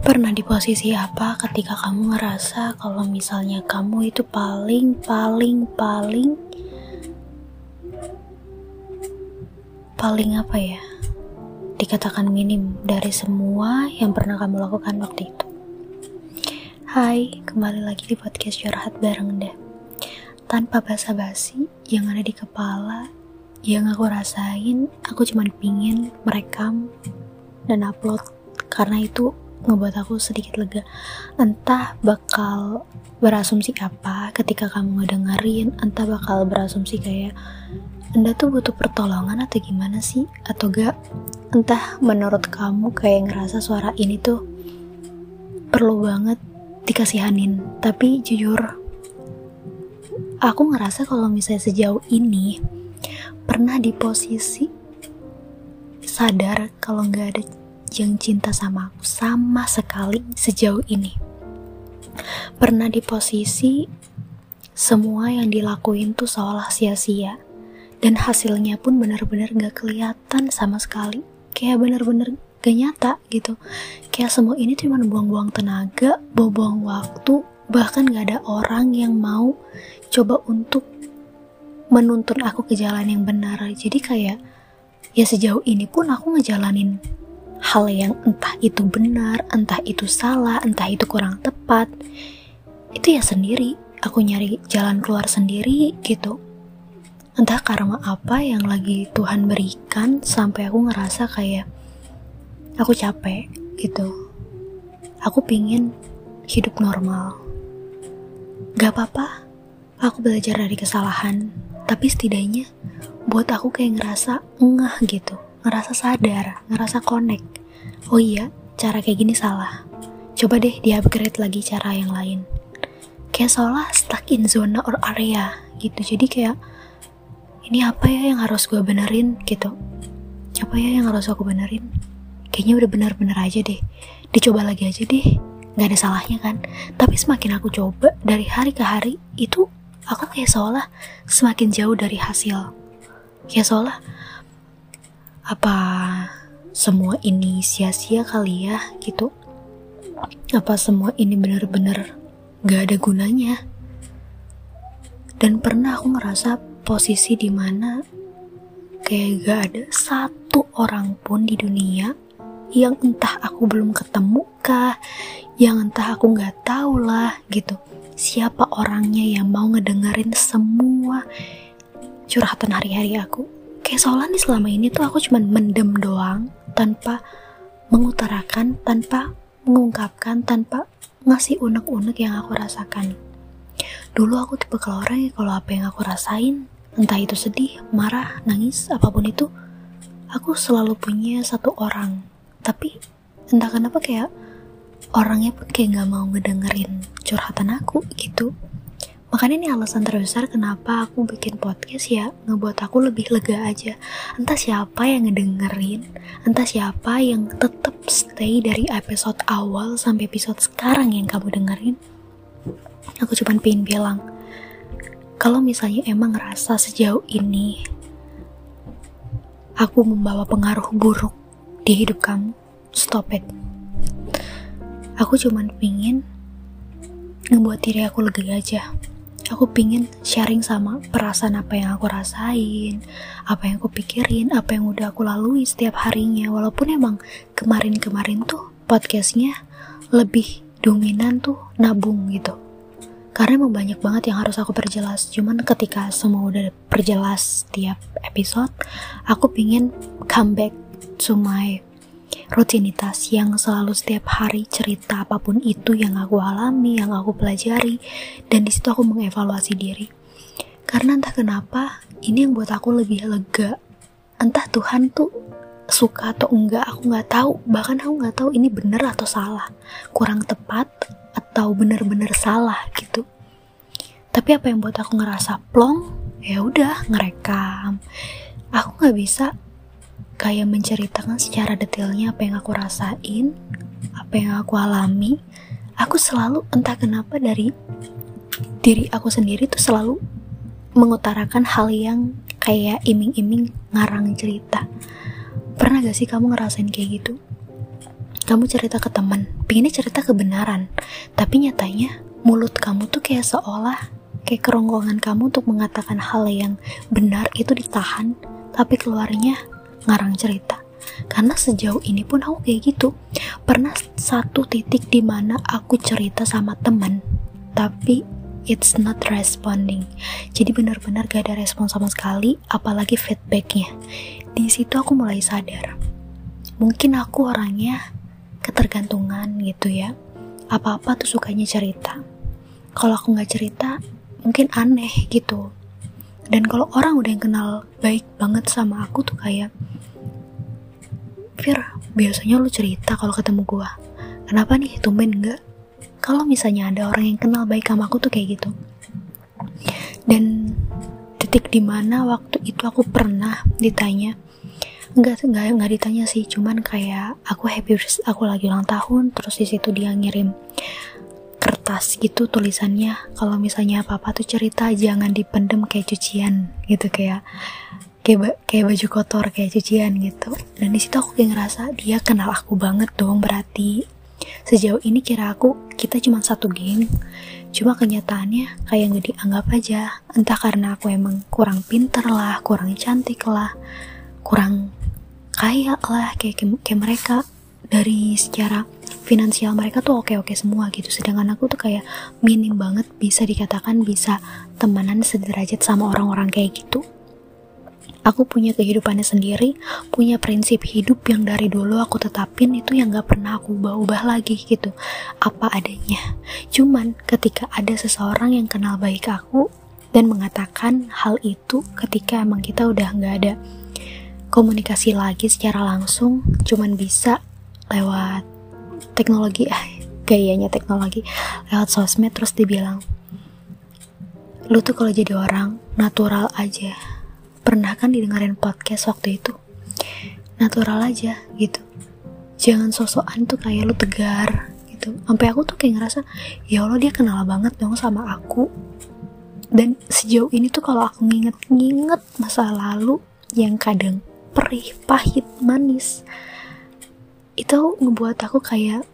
Pernah di posisi apa ketika kamu ngerasa kalau misalnya kamu itu paling, paling, paling, paling apa ya? Dikatakan minim dari semua yang pernah kamu lakukan waktu itu. Hai, kembali lagi di podcast curhat bareng deh. Tanpa basa-basi, yang ada di kepala, yang aku rasain, aku cuma pingin merekam dan upload karena itu ngebuat aku sedikit lega. Entah bakal berasumsi apa ketika kamu ngedengerin entah bakal berasumsi kayak anda tuh butuh pertolongan atau gimana sih? Atau gak entah menurut kamu kayak ngerasa suara ini tuh perlu banget dikasihanin. Tapi jujur aku ngerasa kalau misalnya sejauh ini pernah di posisi sadar kalau nggak ada yang cinta sama aku sama sekali sejauh ini. Pernah di posisi semua yang dilakuin tuh seolah sia-sia dan hasilnya pun benar-benar gak kelihatan sama sekali. Kayak benar-benar gak nyata gitu. Kayak semua ini cuma buang-buang tenaga, buang-buang waktu, bahkan gak ada orang yang mau coba untuk menuntun aku ke jalan yang benar. Jadi kayak ya sejauh ini pun aku ngejalanin hal yang entah itu benar, entah itu salah, entah itu kurang tepat, itu ya sendiri. Aku nyari jalan keluar sendiri gitu. Entah karma apa yang lagi Tuhan berikan sampai aku ngerasa kayak aku capek gitu. Aku pingin hidup normal. Gak apa-apa, aku belajar dari kesalahan, tapi setidaknya buat aku kayak ngerasa ngeh gitu ngerasa sadar, ngerasa connect. Oh iya, cara kayak gini salah. Coba deh di upgrade lagi cara yang lain. Kayak seolah stuck in zona or area gitu. Jadi kayak ini apa ya yang harus gue benerin gitu. Apa ya yang harus aku benerin? Kayaknya udah bener-bener aja deh. Dicoba lagi aja deh. Gak ada salahnya kan. Tapi semakin aku coba dari hari ke hari itu aku kayak seolah semakin jauh dari hasil. Kayak seolah apa semua ini sia-sia kali ya gitu? Apa semua ini benar-benar gak ada gunanya? Dan pernah aku ngerasa posisi di mana kayak gak ada satu orang pun di dunia yang entah aku belum ketemu kah yang entah aku gak tahu lah gitu. Siapa orangnya yang mau ngedengerin semua curhatan hari-hari aku kayak seolah nih selama ini tuh aku cuman mendem doang tanpa mengutarakan tanpa mengungkapkan tanpa ngasih unek-unek yang aku rasakan. Dulu aku tipe kalau orang yang kalau apa yang aku rasain entah itu sedih, marah, nangis, apa pun itu aku selalu punya satu orang. Tapi entah kenapa kayak orangnya pun kayak gak mau ngedengerin curhatan aku gitu Makanya ini alasan terbesar kenapa aku bikin podcast ya ngebuat aku lebih lega aja. Entah siapa yang ngedengerin, entah siapa yang tetap stay dari episode awal sampai episode sekarang yang kamu dengerin. Aku cuma pengen bilang, kalau misalnya emang ngerasa sejauh ini aku membawa pengaruh buruk di hidup kamu, stop it. Aku cuma pingin ngebuat diri aku lega aja aku pingin sharing sama perasaan apa yang aku rasain, apa yang aku pikirin, apa yang udah aku lalui setiap harinya. Walaupun emang kemarin-kemarin tuh podcastnya lebih dominan tuh nabung gitu. Karena emang banyak banget yang harus aku perjelas. Cuman ketika semua udah perjelas setiap episode, aku pingin come back to my rutinitas yang selalu setiap hari cerita apa pun itu yang aku alami, yang aku pelajari, dan di situ aku mengevaluasi diri. Karena entah kenapa, ini yang buat aku lebih lega. Entah Tuhan tuh suka atau enggak, aku nggak tahu. Bahkan aku nggak tahu ini bener atau salah, kurang tepat atau bener-bener salah gitu. Tapi apa yang buat aku ngerasa plong? Ya udah ngerekam. Aku nggak bisa kayak menceritakan secara detailnya apa yang aku rasain, apa yang aku alami. Aku selalu entah kenapa dari diri aku sendiri tuh selalu mengutarakan hal yang kayak iming-iming ngarang cerita. Pernah gak sih kamu ngerasain kayak gitu? kamu cerita ke teman pinginnya cerita kebenaran tapi nyatanya mulut kamu tuh kayak seolah kayak kerongkongan kamu untuk mengatakan hal yang benar itu ditahan tapi keluarnya ngarang cerita. Karena sejauh ini pun aku kayak gitu. Pernah satu titik di mana aku cerita sama teman tapi it's not responding. Jadi benar-benar gak ada respon sama sekali apalagi feedbacknya. Di situ aku mulai sadar. Mungkin aku orangnya ketergantungan gitu ya. Apa-apa tuh sukanya cerita. Kalau aku nggak cerita mungkin aneh gitu dan kalau orang udah yang kenal baik banget sama aku tuh kayak Fir, biasanya lu cerita kalau ketemu gua. Kenapa nih tumben enggak kalau misalnya ada orang yang kenal baik sama aku tuh kayak gitu. Dan titik di mana waktu itu aku pernah ditanya enggak enggak enggak ditanya sih cuman kayak aku happy aku lagi ulang tahun terus di situ dia ngirim kertas gitu tulisannya. Kalau misalnya apa apa tuh cerita jangan dipendem kayak cucian gitu kayak kayak kayak baju kotor kayak cucian gitu. Dan di situ aku kayak ngerasa dia kenal aku banget dong berarti. Sejauh ini kira aku kita cuma satu geng, cuma kenyataannya kayak nggak dianggap aja. Entah karena aku emang kurang pinter lah, kurang cantik lah, kurang kaya lah kayak kayak mereka. Dari secara finansial mereka tuh oke-oke semua gitu. Sedangkan aku tuh kayak minim banget bisa dikatakan bisa temenan sederajat sama orang-orang kayak gitu. Aku punya kehidupannya sendiri, punya prinsip hidup yang dari dulu aku tetapin itu yang gak pernah aku ubah-ubah lagi gitu, apa adanya. Cuman ketika ada seseorang yang kenal baik aku dan mengatakan hal itu ketika emang kita udah gak ada komunikasi lagi secara langsung, cuman bisa lewat teknologi, ah, gayanya teknologi, lewat sosmed terus dibilang, lu tuh kalau jadi orang natural aja. Pernah kan didengarin podcast waktu itu? Natural aja gitu. Jangan sosokan tuh kayak lu tegar gitu. Sampai aku tuh kayak ngerasa ya Allah dia kenal banget dong sama aku. Dan sejauh ini tuh kalau aku nginget-nginget masa lalu yang kadang perih, pahit, manis itu ngebuat aku kayak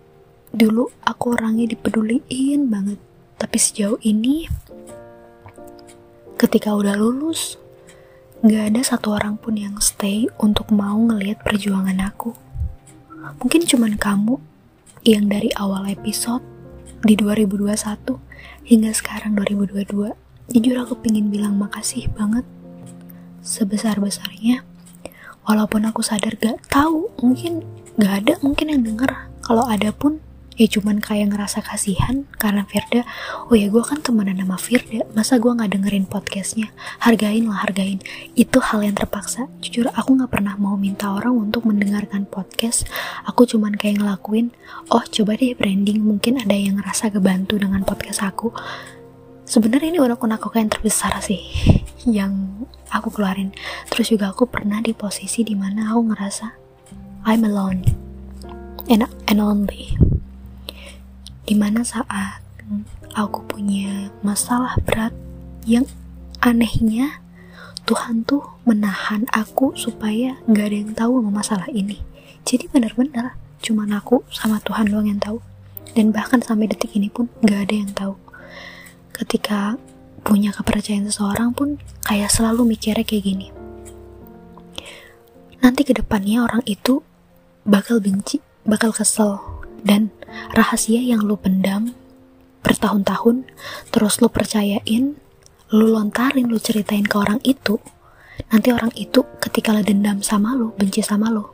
dulu aku orangnya dipeduliin banget tapi sejauh ini ketika udah lulus Gak ada satu orang pun yang stay untuk mau ngelihat perjuangan aku. Mungkin cuman kamu yang dari awal episode di 2021 hingga sekarang 2022. Jujur aku pengen bilang makasih banget sebesar-besarnya. Walaupun aku sadar gak tahu, mungkin gak ada mungkin yang denger. Kalau ada pun ya cuman kayak ngerasa kasihan karena Firda oh ya gue kan temenan sama Firda masa gue nggak dengerin podcastnya? Hargain lah hargain. Itu hal yang terpaksa. Jujur aku nggak pernah mau minta orang untuk mendengarkan podcast. Aku cuman kayak ngelakuin oh coba deh branding mungkin ada yang ngerasa kebantu dengan podcast aku. Sebenarnya ini udah aku yang terbesar sih yang aku keluarin. Terus juga aku pernah di posisi di mana aku ngerasa I'm alone and, and only Di mana saat aku punya masalah berat yang anehnya Tuhan tuh menahan aku supaya gak ada yang tahu sama masalah ini. Jadi benar-benar cuma aku sama Tuhan doang yang tahu. Dan bahkan sampai detik ini pun gak ada yang tahu. Ketika punya kepercayaan seseorang pun kayak selalu mikirnya kayak gini. Nanti ke depannya orang itu bakal benci, bakal kesel, dan rahasia yang lu pendam bertahun-tahun, terus lu percayain, lu lontarin, lu ceritain ke orang itu, nanti orang itu ketika lo dendam sama lu, benci sama lu,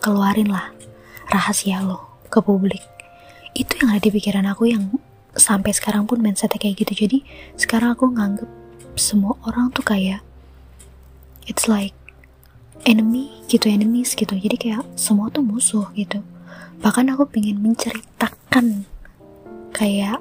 keluarin lah rahasia lo ke publik. Itu yang ada di pikiran aku yang sampai sekarang pun mindsetnya kayak gitu. Jadi sekarang aku nganggep semua orang tuh kayak it's like enemy gitu, enemies gitu. Jadi kayak semua tuh musuh gitu. Bahkan aku pengen menceritakan kayak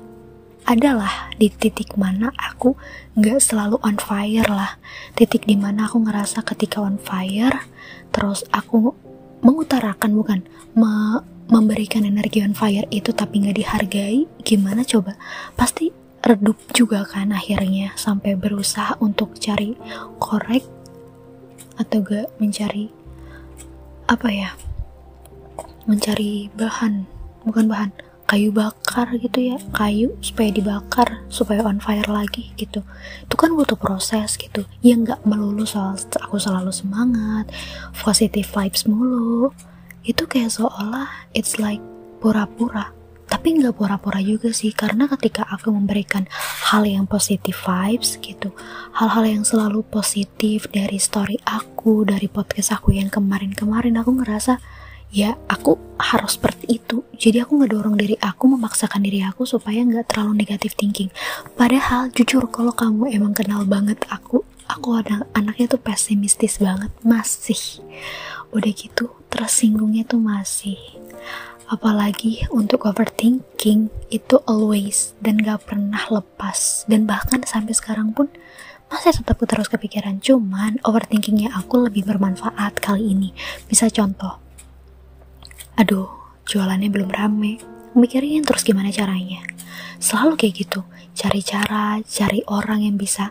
adalah di titik mana aku nggak selalu on fire lah. Titik di mana aku ngerasa ketika on fire terus aku mengutarakan bukan me memberikan energi on fire itu tapi nggak dihargai gimana coba? Pasti redup juga kan akhirnya sampai berusaha untuk cari korek atau gak mencari apa ya mencari bahan bukan bahan kayu bakar gitu ya kayu supaya dibakar supaya on fire lagi gitu. Itu kan butuh proses gitu. Ya nggak melulu soal aku selalu semangat positive vibes mulu. Itu kayak seolah it's like pura-pura tapi nggak pura-pura juga sih karena ketika aku memberikan hal yang positive vibes gitu hal-hal yang selalu positif dari story aku dari podcast aku yang kemarin-kemarin aku ngerasa ya aku harus seperti itu. Jadi aku ngedorong diri aku memaksakan diri aku supaya nggak terlalu negatif thinking. Padahal jujur kalau kamu emang kenal banget aku aku ada anaknya tuh pesimistis banget masih. Udah gitu tersinggungnya tuh masih apalagi untuk overthinking itu always dan gak pernah lepas. Dan bahkan sampai sekarang pun masih tetap terus kepikiran. Cuman overthinkingnya aku lebih bermanfaat kali ini. Bisa contoh. Aduh jualannya belum rame. Mikirin terus gimana caranya. Selalu kayak gitu. Cari cara cari orang yang bisa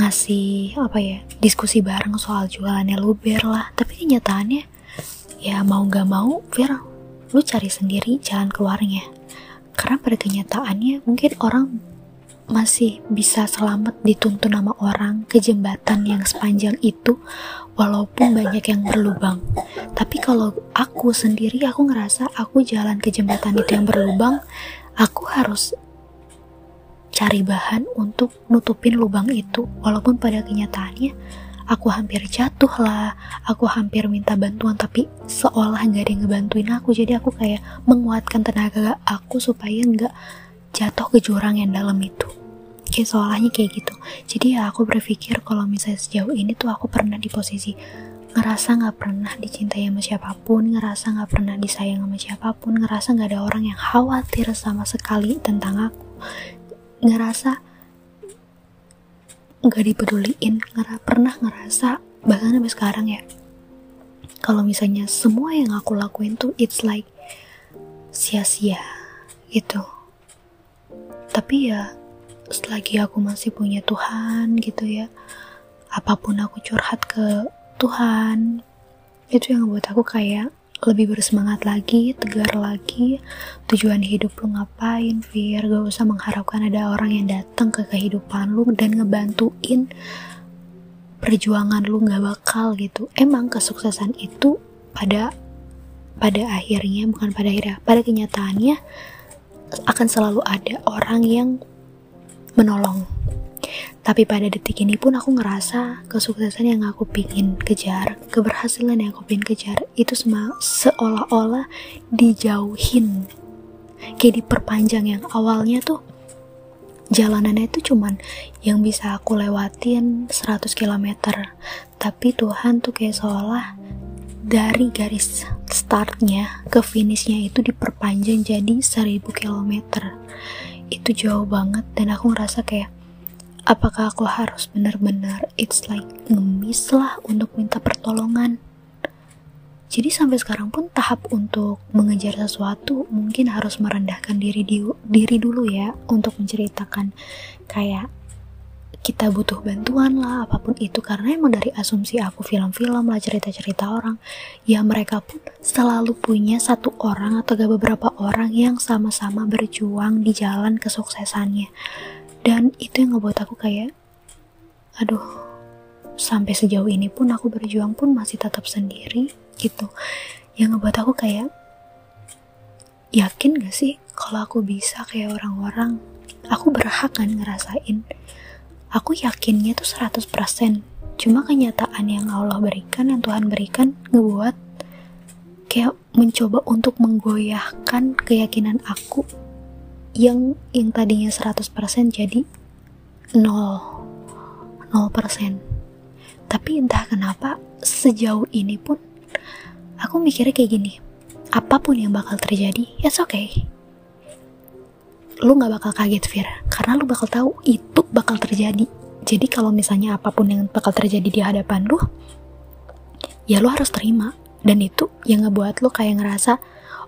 ngasih apa ya diskusi bareng soal jualannya luber lah. Tapi kenyataannya ya mau gak mau Fir lu cari sendiri jalan keluarnya. Karena pada kenyataannya mungkin orang masih bisa selamat dituntun nama orang ke jembatan yang sepanjang itu walaupun banyak yang berlubang. Tapi kalau aku sendiri aku ngerasa aku jalan ke jembatan itu yang berlubang aku harus cari bahan untuk nutupin lubang itu. Walaupun pada kenyataannya aku hampir jatuh lah. Aku hampir minta bantuan tapi seolah nggak ada yang ngebantuin aku. Jadi aku kayak menguatkan tenaga aku supaya nggak jatuh ke jurang yang dalam itu. Kayak seolahnya kayak gitu. Jadi ya aku berpikir kalau misalnya sejauh ini tuh aku pernah di posisi ngerasa nggak pernah dicintai sama siapa pun, ngerasa nggak pernah disayang sama siapa pun, ngerasa nggak ada orang yang khawatir sama sekali tentang aku, ngerasa nggak dipeduliin, nggak pernah ngerasa bahkan sampai sekarang ya. Kalau misalnya semua yang aku lakuin tuh it's like sia-sia gitu. Tapi ya selagi aku masih punya Tuhan gitu ya apa pun aku curhat ke Tuhan itu yang membuat aku kayak lebih bersemangat lagi, tegar lagi, tujuan hidup lu ngapain, Fir, gak usah mengharapkan ada orang yang datang ke kehidupan lu dan ngebantuin perjuangan lu gak bakal gitu. Emang kesuksesan itu pada pada akhirnya, bukan pada akhirnya, pada kenyataannya akan selalu ada orang yang menolong. Tapi pada detik ini pun aku ngerasa kesuksesan yang aku pingin kejar, keberhasilan yang aku pingin kejar itu seolah-olah dijauhin. Kayak diperpanjang yang awalnya tuh jalanannya itu cuman yang bisa aku lewatin 100 km. Tapi Tuhan tuh kayak seolah dari garis startnya ke finishnya itu diperpanjang jadi 1000 km itu jauh banget dan aku ngerasa kayak apakah aku harus benar-benar it's like ngemis lah untuk minta pertolongan? Jadi sampai sekarang pun tahap untuk mengejar sesuatu mungkin harus merendahkan diri di, diri dulu ya untuk menceritakan kayak kita butuh bantuan lah apa pun itu. Karena emang dari asumsi aku film-film lah cerita-cerita orang ya mereka pun selalu punya satu orang atau beberapa orang yang sama-sama berjuang di jalan kesuksesannya dan itu yang ngebuat aku kayak aduh sampai sejauh ini pun aku berjuang pun masih tetap sendiri gitu. Yang ngebuat aku kayak yakin gak sih kalau aku bisa kayak orang-orang? Aku berhak kan ngerasain. Aku yakinnya tuh 100% cuma kenyataan yang Allah berikan yang Tuhan berikan ngebuat kayak mencoba untuk menggoyahkan keyakinan aku yang yang tadinya 100% jadi 0 0% tapi entah kenapa sejauh ini pun aku mikirnya kayak gini apa pun yang bakal terjadi it's okay. Lu gak bakal kaget Fir karena lu bakal tahu itu bakal terjadi. Jadi kalau misalnya apa pun yang bakal terjadi di hadapan lu ya lu harus terima. Dan itu yang ngebuat lu kayak ngerasa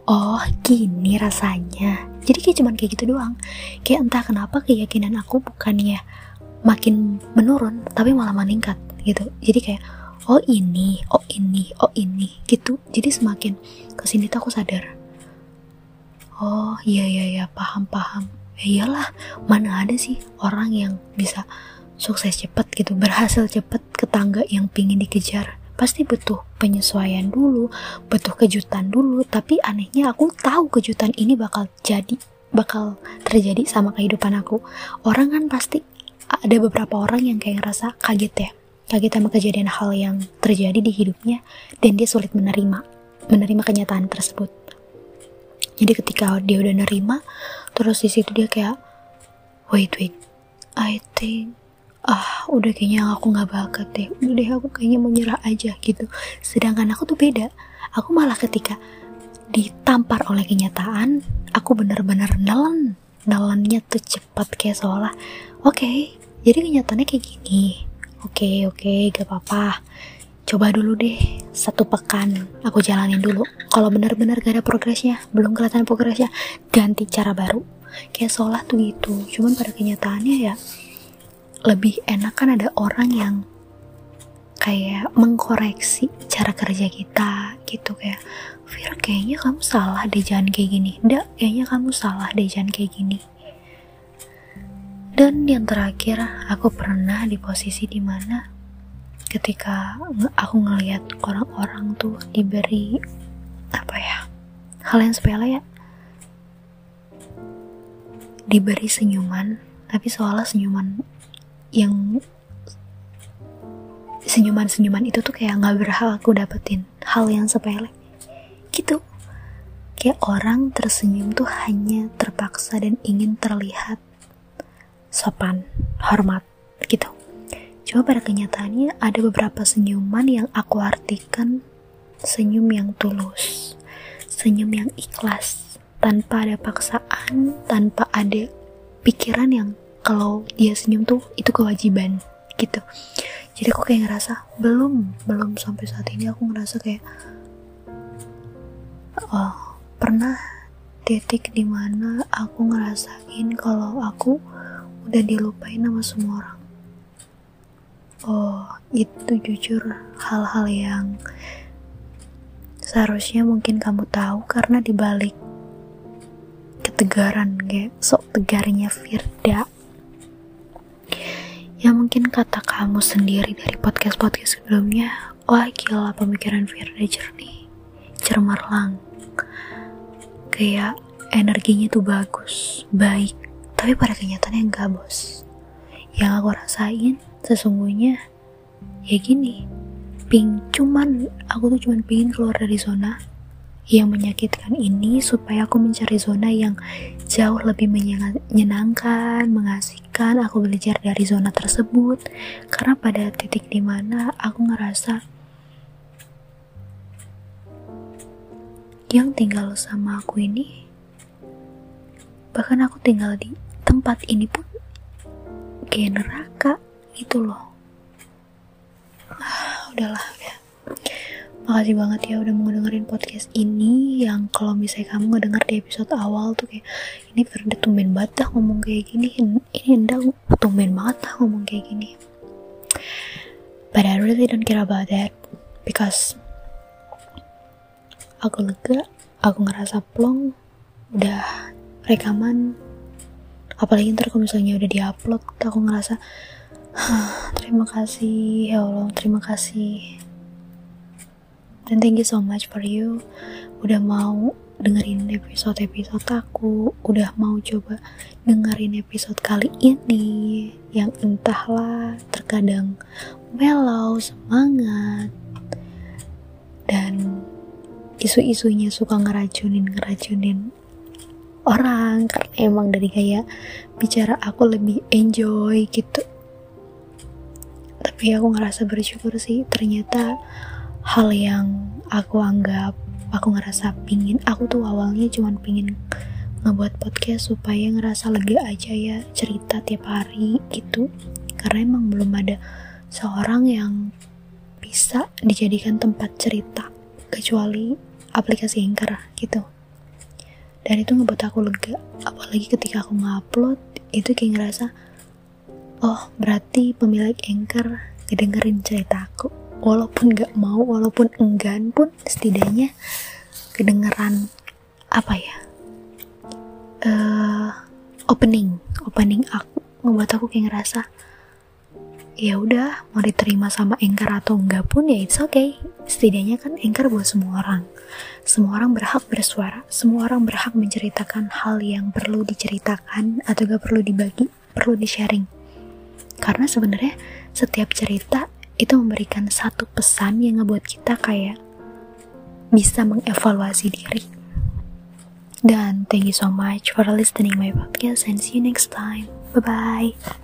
oh gini rasanya. Jadi kayak cuman kayak gitu doang. Kayak entah kenapa keyakinan aku bukannya makin menurun tapi malah meningkat gitu. Jadi kayak oh ini oh ini oh ini gitu. Jadi semakin ke sini tuh aku sadar. Oh iya iya iya paham paham. Ya iyalah mana ada sih orang yang bisa sukses cepet gitu berhasil cepet ke tangga yang pingin dikejar. Pasti butuh penyesuaian dulu butuh kejutan dulu tapi anehnya aku tahu kejutan ini bakal jadi bakal terjadi sama kehidupan aku. Orang kan pasti ada beberapa orang yang kayak ngerasa kaget ya kaget sama kejadian hal yang terjadi di hidupnya dan dia sulit menerima menerima kenyataan tersebut. Jadi ketika dia udah nerima terus di situ dia kayak wait wait I think ah udah kayaknya aku nggak bakat deh. Udah deh aku kayaknya mau nyerah aja gitu. Sedangkan aku tuh beda. Aku malah ketika ditampar oleh kenyataan aku bener-bener nelen. Nelennya tuh cepat kayak seolah oke okay, jadi kenyataannya kayak gini. Oke okay, oke okay, gak apa-apa. Coba dulu deh satu pekan aku jalanin dulu. Kalau benar-benar gak ada progresnya belum kelihatan progresnya ganti cara baru. Kayak seolah tuh gitu. Cuman pada kenyataannya ya lebih enak kan ada orang yang kayak mengkoreksi cara kerja kita gitu kayak Fir kayaknya kamu salah deh jangan kayak gini. Nggak, kayaknya kamu salah deh jangan kayak gini. Dan yang terakhir aku pernah di posisi di mana ketika aku ngelihat orang-orang tuh diberi apa ya hal yang sepele ya. Diberi senyuman tapi soalnya senyuman yang senyuman-senyuman itu tuh kayak nggak berhak aku dapetin hal yang sepele. Gitu. Kayak orang tersenyum tuh hanya terpaksa dan ingin terlihat sopan hormat gitu. Cuma pada kenyataannya ada beberapa senyuman yang aku artikan senyum yang tulus senyum yang ikhlas tanpa ada paksaan tanpa ada pikiran yang kalau dia senyum tuh itu kewajiban gitu. Jadi aku kayak ngerasa belum belum sampai saat ini aku ngerasa kayak oh pernah titik di mana aku ngerasain kalau aku udah dilupain sama semua orang. Oh itu jujur hal-hal yang seharusnya mungkin kamu tahu karena dibalik ketegaran kayak sok tegarnya Firda Ya mungkin kata kamu sendiri dari podcast-podcast sebelumnya, wah gila pemikiran Firda jernih, cermerlang. Kayak energinya tuh bagus, baik, tapi pada kenyataannya enggak bos. Yang aku rasain sesungguhnya ya gini, ping cuman aku tuh cuman pingin keluar dari zona yang menyakitkan ini supaya aku mencari zona yang jauh lebih menyenangkan, mengasihkan. Aku belajar dari zona tersebut karena pada titik di mana aku ngerasa yang tinggal sama aku ini, bahkan aku tinggal di tempat ini pun kayak neraka gitu loh. Ah, udahlah, udah. Makasih banget ya udah mau dengerin podcast ini. Yang kalau misalnya kamu ngedenger di episode awal tuh kayak ini Firda tumben banget dah ngomong kayak gini. Ini Indah tumben banget dah ngomong kayak gini. But I really don't care about that because aku lega aku ngerasa plong udah rekaman. Apalagi ntar kalau misalnya udah diupload aku ngerasa terima kasih ya Allah terima kasih dan thank you so much for you. Udah mau dengerin episode-episode aku. Udah mau coba dengerin episode kali ini yang entahlah terkadang mellow semangat dan isu-isunya suka ngeracunin ngeracunin orang. Karena emang dari kayak bicara aku lebih enjoy gitu. Tapi aku ngerasa bersyukur sih ternyata hal yang aku anggap aku ngerasa pingin aku tuh awalnya cuman pingin ngebuat podcast supaya ngerasa lega aja ya cerita tiap hari gitu. Karena emang belum ada seorang yang bisa dijadikan tempat cerita kecuali aplikasi Anchor gitu. Dan itu ngebuat aku lega apalagi ketika aku ngupload itu kayak ngerasa oh berarti pemilik Anchor ngedengerin cerita aku walaupun gak mau walaupun enggan pun setidaknya kedengeran apa ya uh, opening opening aku ngebuat aku kayak ngerasa ya udah mau diterima sama Anchor atau enggak pun ya it's okay. Setidaknya kan Anchor buat semua orang. Semua orang berhak bersuara semua orang berhak menceritakan hal yang perlu diceritakan atau gak perlu dibagi perlu di sharing. Karena sebenarnya setiap cerita itu memberikan satu pesan yang ngebuat kita kayak bisa mengevaluasi diri. Dan thank you so much for listening my podcast and see you next time. Bye bye